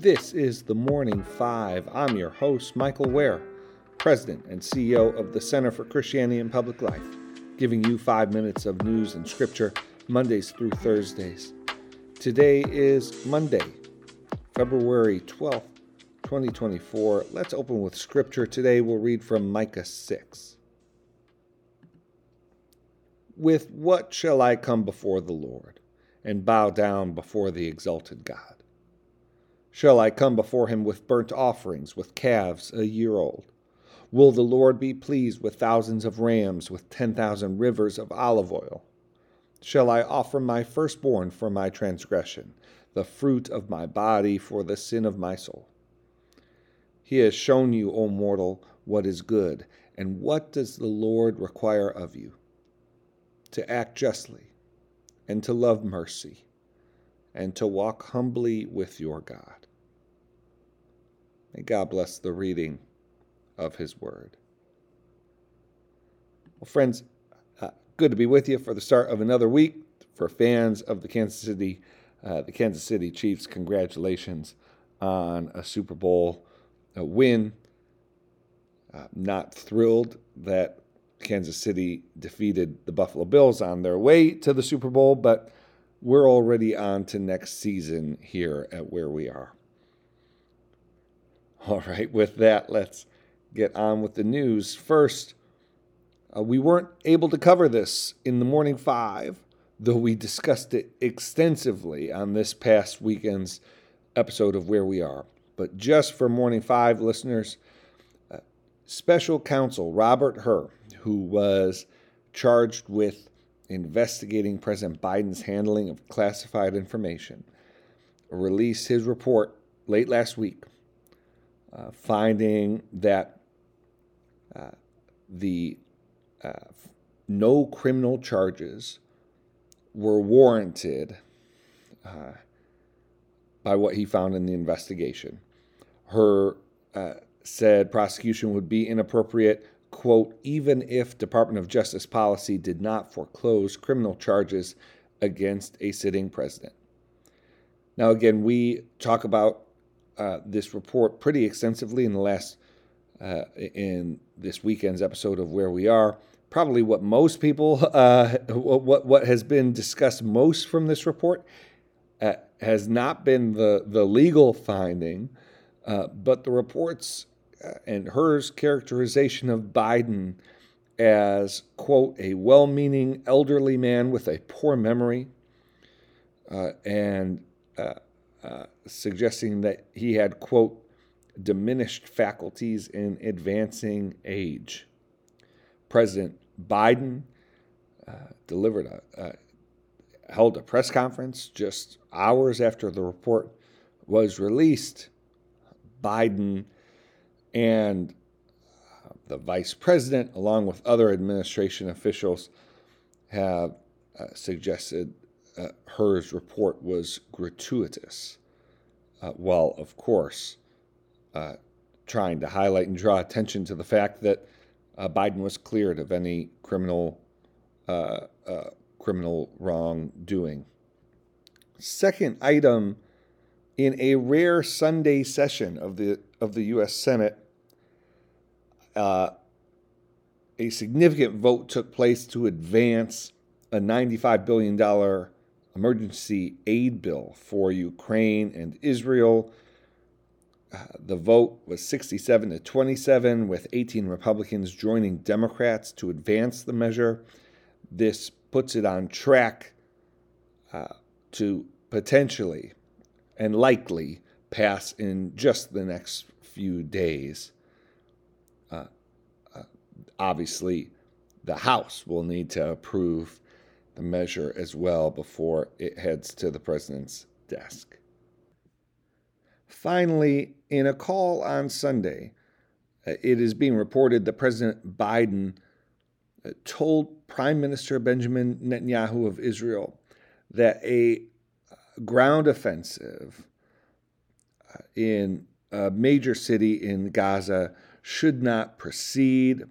This is the Morning Five. I'm your host, Michael Wear, President and CEO of the Center for Christianity and Public Life, giving you five minutes of news and scripture Mondays through Thursdays. Today is Monday, February 12th, 2024. Let's open with scripture. Today we'll read from Micah 6. With what shall I come before the Lord and bow down before the exalted God? Shall I come before him with burnt offerings, with calves a year old? Will the Lord be pleased with thousands of rams, with ten thousand rivers of olive oil? Shall I offer my firstborn for my transgression, the fruit of my body for the sin of my soul? He has shown you, O mortal, what is good, and what does the Lord require of you? To act justly, and to love mercy, and to walk humbly with your God. May God bless the reading of His Word. Well, friends, uh, good to be with you for the start of another week. For fans of the Kansas City, uh, the Kansas City Chiefs, congratulations on a Super Bowl a win. Uh, not thrilled that Kansas City defeated the Buffalo Bills on their way to the Super Bowl, but we're already on to next season here at Wear We Are. All right, with that, let's get on with the news. First, uh, we weren't able to cover this in the morning five, though we discussed it extensively on this past weekend's episode of Wear We Are. But just for morning five listeners, uh, special counsel Robert Hur, who was charged with investigating President Biden's handling of classified information, released his report late last week uh, finding that uh, the uh, no criminal charges were warranted uh, by what he found in the investigation. Hur uh, said prosecution would be inappropriate, quote, even if Department of Justice policy did not foreclose criminal charges against a sitting president. Now, again, we talk about uh, this report pretty extensively in the last uh, in this weekend's episode of Wear We Are. Probably what most people, uh, what what has been discussed most from this report, uh, has not been the the legal finding, uh, but the reports and Hur's characterization of Biden as quote a well-meaning elderly man with a poor memory, and suggesting that he had, quote, diminished faculties in advancing age. President Biden uh, delivered a, uh, held a press conference just hours after the report was released. Biden and uh, the vice president, along with other administration officials, have uh, suggested uh, report was gratuitous, uh, while, of course, uh, trying to highlight and draw attention to the fact that uh, Biden was cleared of any criminal uh, uh, criminal wrongdoing. Second item in a rare Sunday session of the of the U.S. Senate, a significant vote took place to advance a $95 billion emergency aid bill for Ukraine and Israel. Uh, the vote was 67 to 27, with 18 Republicans joining Democrats to advance the measure. This puts it on track uh, to potentially and likely pass in just the next few days. Uh, uh obviously, the House will need to approve measure as well before it heads to the president's desk. Finally, in a call on Sunday, uh, it is being reported that President Biden uh, told Prime Minister Benjamin Netanyahu of Israel that a uh, ground offensive in a major city in Gaza should not proceed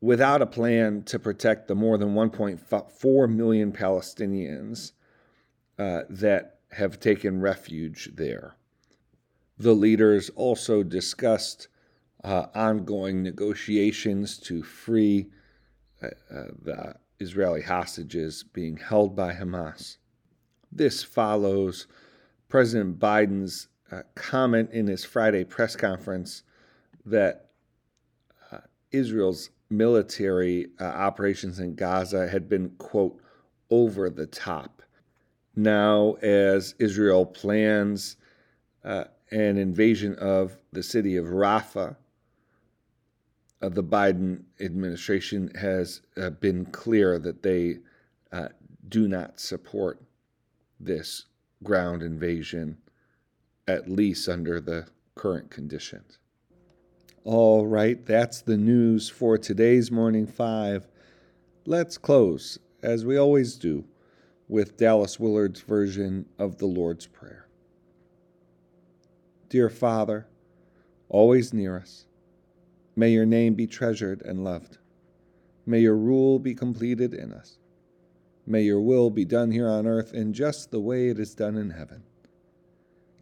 without a plan to protect the more than 1.4 million Palestinians uh, that have taken refuge there. The leaders also discussed uh, ongoing negotiations to free uh, uh the Israeli hostages being held by Hamas. This follows President Biden's uh, comment in his Friday press conference that uh, Israel's military uh, operations in Gaza had been, quote, over the top. Now, as Israel plans uh, an invasion of the city of Rafah, uh, the Biden administration has uh, been clear that they uh, do not support this ground invasion, at least under the current conditions. All right, that's the news for today's Morning Five. Let's close, as we always do, with Dallas Willard's version of the Lord's Prayer. Dear Father, always near us, may your name be treasured and loved. May your rule be completed in us. May your will be done here on earth in just the way it is done in heaven.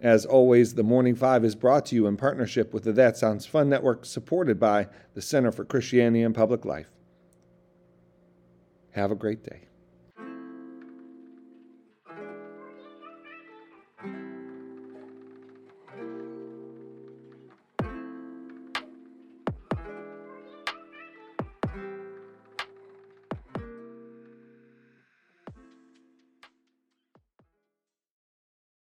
As always, the Morning Five is brought to you in partnership with the That Sounds Fun Network, supported by the Center for Christianity and Public Life. Have a great day.